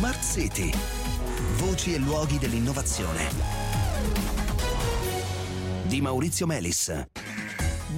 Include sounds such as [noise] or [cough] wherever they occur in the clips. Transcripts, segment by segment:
Smart City. Voci e luoghi dell'innovazione. Di Maurizio Melis.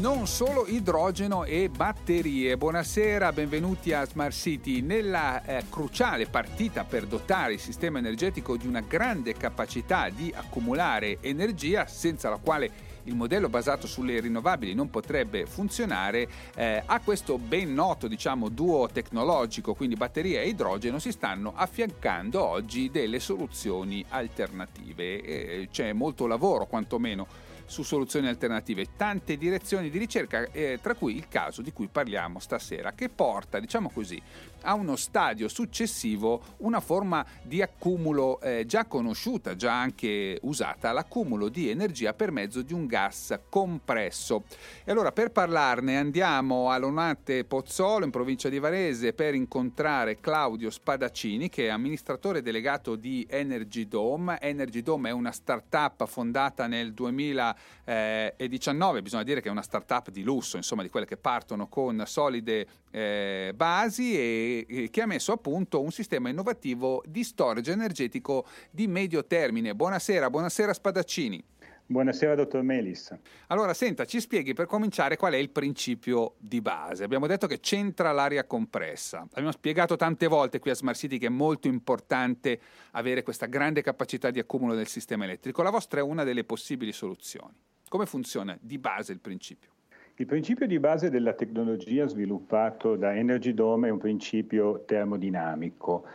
Non solo idrogeno e batterie. Buonasera, benvenuti a Smart City. Nella eh, cruciale partita per dotare il sistema energetico di una grande capacità di accumulare energia, senza la quale il modello basato sulle rinnovabili non potrebbe funzionare, eh, a questo ben noto diciamo, duo tecnologico, quindi batteria e idrogeno, si stanno affiancando oggi delle soluzioni alternative. Eh, c'è molto lavoro quantomeno su soluzioni alternative, tante direzioni di ricerca, eh, tra cui il caso di cui parliamo stasera, che porta, diciamo così, a uno stadio successivo una forma di accumulo eh, già conosciuta, già anche usata, l'accumulo di energia per mezzo di un gas compresso. E allora per parlarne andiamo a Lonate Pozzolo in provincia di Varese per incontrare Claudio Spadaccini che è amministratore delegato di Energy Dome. Energy Dome è una startup fondata nel 2000 eh, e 19, bisogna dire che è una startup di lusso, insomma di quelle che partono con solide eh, basi e, e, che ha messo a punto un sistema innovativo di storage energetico di medio termine. Buonasera, buonasera Spadaccini. Buonasera dottor Melis. Allora, senta, ci spieghi per cominciare qual è il principio di base. Abbiamo detto che c'entra l'aria compressa. Abbiamo spiegato tante volte qui a Smart City che è molto importante avere questa grande capacità di accumulo del sistema elettrico. La vostra è una delle possibili soluzioni. Come funziona di base il principio? Il principio di base della tecnologia sviluppato da Energy Dome è un principio termodinamico.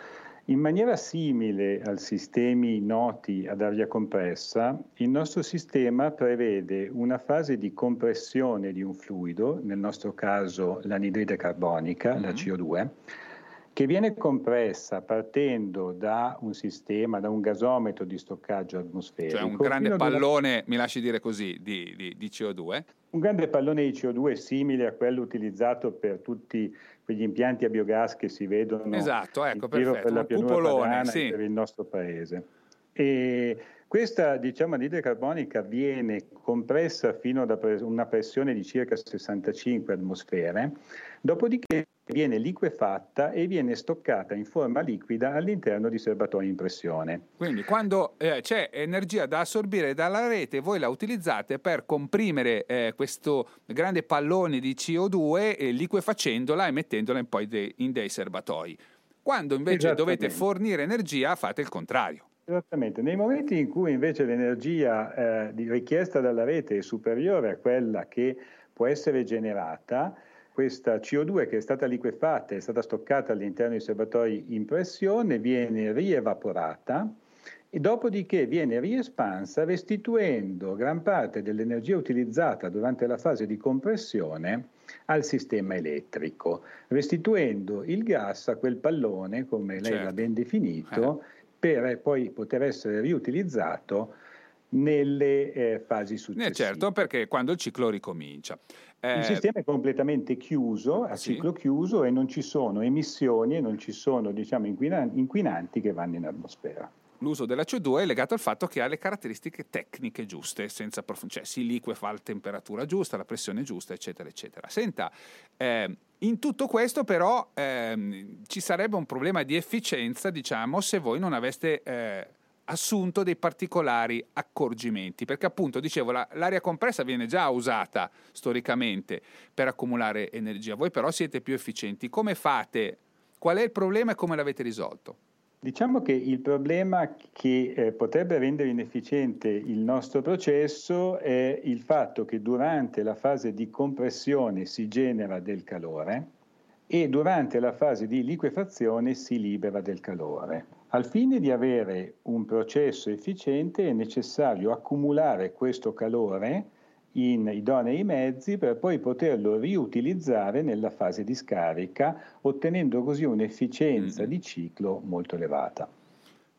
In maniera simile ai sistemi noti ad aria compressa, il nostro sistema prevede una fase di compressione di un fluido, nel nostro caso l'anidride carbonica, mm-hmm. la CO2, che viene compressa partendo da un sistema, da un gasometro di stoccaggio atmosferico. Cioè un grande pallone, da... mi lasci dire così, di, di, di CO2. Un grande pallone di CO2 simile a quello utilizzato per tutti quegli impianti a biogas che si vedono esatto, ecco, perfetto, per la pianura cupolone, sì. per il nostro paese. E questa diciamo, anidride carbonica viene compressa fino a una pressione di circa 65 atmosfere, dopodiché viene liquefatta e viene stoccata in forma liquida all'interno di serbatoi in pressione. Quindi quando eh, c'è energia da assorbire dalla rete, voi la utilizzate per comprimere eh, questo grande pallone di CO2 eh, liquefacendola e mettendola in poi de- in dei serbatoi. Quando invece dovete fornire energia fate il contrario. Esattamente, nei momenti in cui invece l'energia eh, richiesta dalla rete è superiore a quella che può essere generata, questa CO2 che è stata liquefatta e è stata stoccata all'interno dei serbatoi in pressione viene rievaporata e dopodiché viene riespansa restituendo gran parte dell'energia utilizzata durante la fase di compressione al sistema elettrico, restituendo il gas a quel pallone, come lei certo. l'ha ben definito, eh. per poi poter essere riutilizzato nelle eh, fasi eh, successive. Eh certo, perché quando il ciclo ricomincia. Eh, il sistema è completamente chiuso, a sì. ciclo chiuso e non ci sono emissioni e non ci sono diciamo, inquinanti che vanno in atmosfera. L'uso della CO2 è legato al fatto che ha le caratteristiche tecniche giuste, senza prof- cioè si liquefa a temperatura giusta, la pressione giusta, eccetera, eccetera. Senta, eh, in tutto questo però eh, ci sarebbe un problema di efficienza, diciamo, se voi non aveste eh, assunto dei particolari accorgimenti, perché appunto dicevo la, l'aria compressa viene già usata storicamente per accumulare energia, voi però siete più efficienti, come fate? Qual è il problema e come l'avete risolto? Diciamo che il problema che eh, potrebbe rendere inefficiente il nostro processo è il fatto che durante la fase di compressione si genera del calore e durante la fase di liquefazione si libera del calore. Al fine di avere un processo efficiente è necessario accumulare questo calore in idonei mezzi per poi poterlo riutilizzare nella fase di scarica, ottenendo così un'efficienza mm-hmm. di ciclo molto elevata.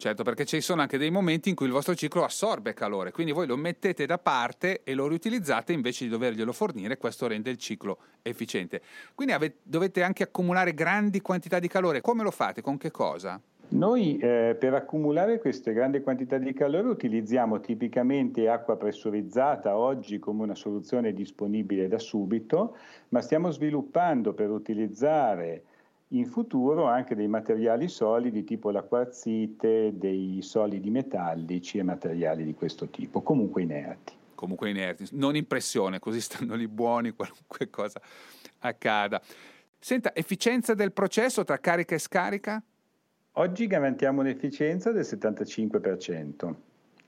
Certo, perché ci sono anche dei momenti in cui il vostro ciclo assorbe calore, quindi voi lo mettete da parte e lo riutilizzate invece di doverglielo fornire, questo rende il ciclo efficiente. Quindi avete, dovete anche accumulare grandi quantità di calore, come lo fate? Con che cosa? Noi eh, per accumulare queste grandi quantità di calore utilizziamo tipicamente acqua pressurizzata oggi come una soluzione disponibile da subito, ma stiamo sviluppando per utilizzare in futuro anche dei materiali solidi tipo la quarzite, dei solidi metallici e materiali di questo tipo, comunque inerti. Comunque inerti, non in pressione, così stanno lì buoni qualunque cosa accada. Senta, efficienza del processo tra carica e scarica? Oggi garantiamo un'efficienza del 75%.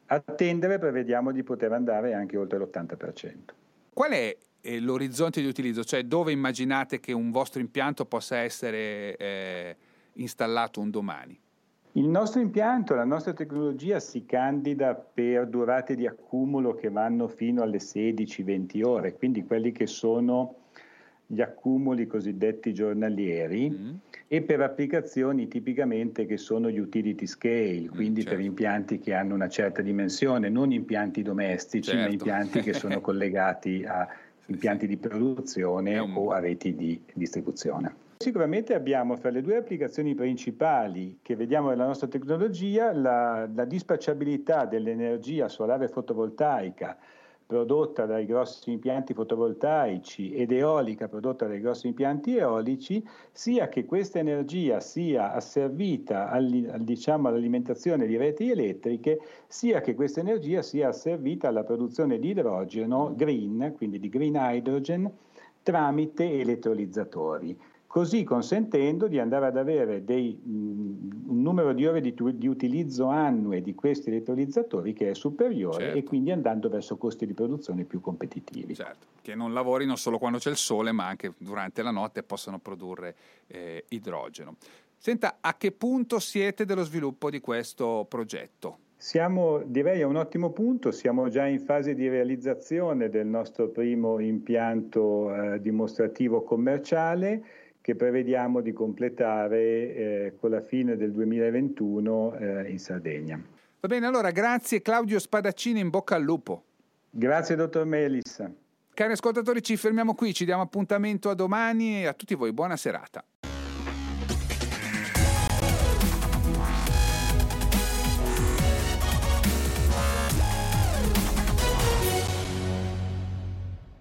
A tendere prevediamo di poter andare anche oltre l'80%. Qual è l'orizzonte di utilizzo? Cioè dove immaginate che un vostro impianto possa essere eh, installato un domani? Il nostro impianto, la nostra tecnologia si candida per durate di accumulo che vanno fino alle 16-20 ore, quindi quelli che sono gli accumuli cosiddetti giornalieri mm. e per applicazioni tipicamente che sono gli utility scale, mm, quindi mm, certo. per impianti che hanno una certa dimensione, non impianti domestici, certo. ma impianti che sono [laughs] collegati a impianti di produzione o a reti di distribuzione. Sicuramente abbiamo fra le due applicazioni principali che vediamo nella nostra tecnologia la, la dispacciabilità dell'energia solare fotovoltaica prodotta dai grossi impianti fotovoltaici ed eolica prodotta dai grossi impianti eolici, sia che questa energia sia asservita all, diciamo, all'alimentazione di reti elettriche, sia che questa energia sia asservita alla produzione di idrogeno green, quindi di green hydrogen, tramite elettrolizzatori così consentendo di andare ad avere dei, un numero di ore di, di, utilizzo annue di questi elettrolizzatori che è superiore certo. e quindi andando verso costi di produzione più competitivi. Certo, che non lavorino solo quando c'è il sole ma anche durante la notte possono produrre eh, idrogeno. Senta, a che punto siete dello sviluppo di questo progetto? Siamo, direi, a un ottimo punto, siamo già in fase di realizzazione del nostro primo impianto eh, dimostrativo commerciale che prevediamo di completare eh, con la fine del 2021 eh, in Sardegna. Va bene, allora grazie Claudio Spadaccini, in bocca al lupo. Grazie dottor Melis. Cari ascoltatori, ci fermiamo qui, ci diamo appuntamento a domani e a tutti voi buona serata.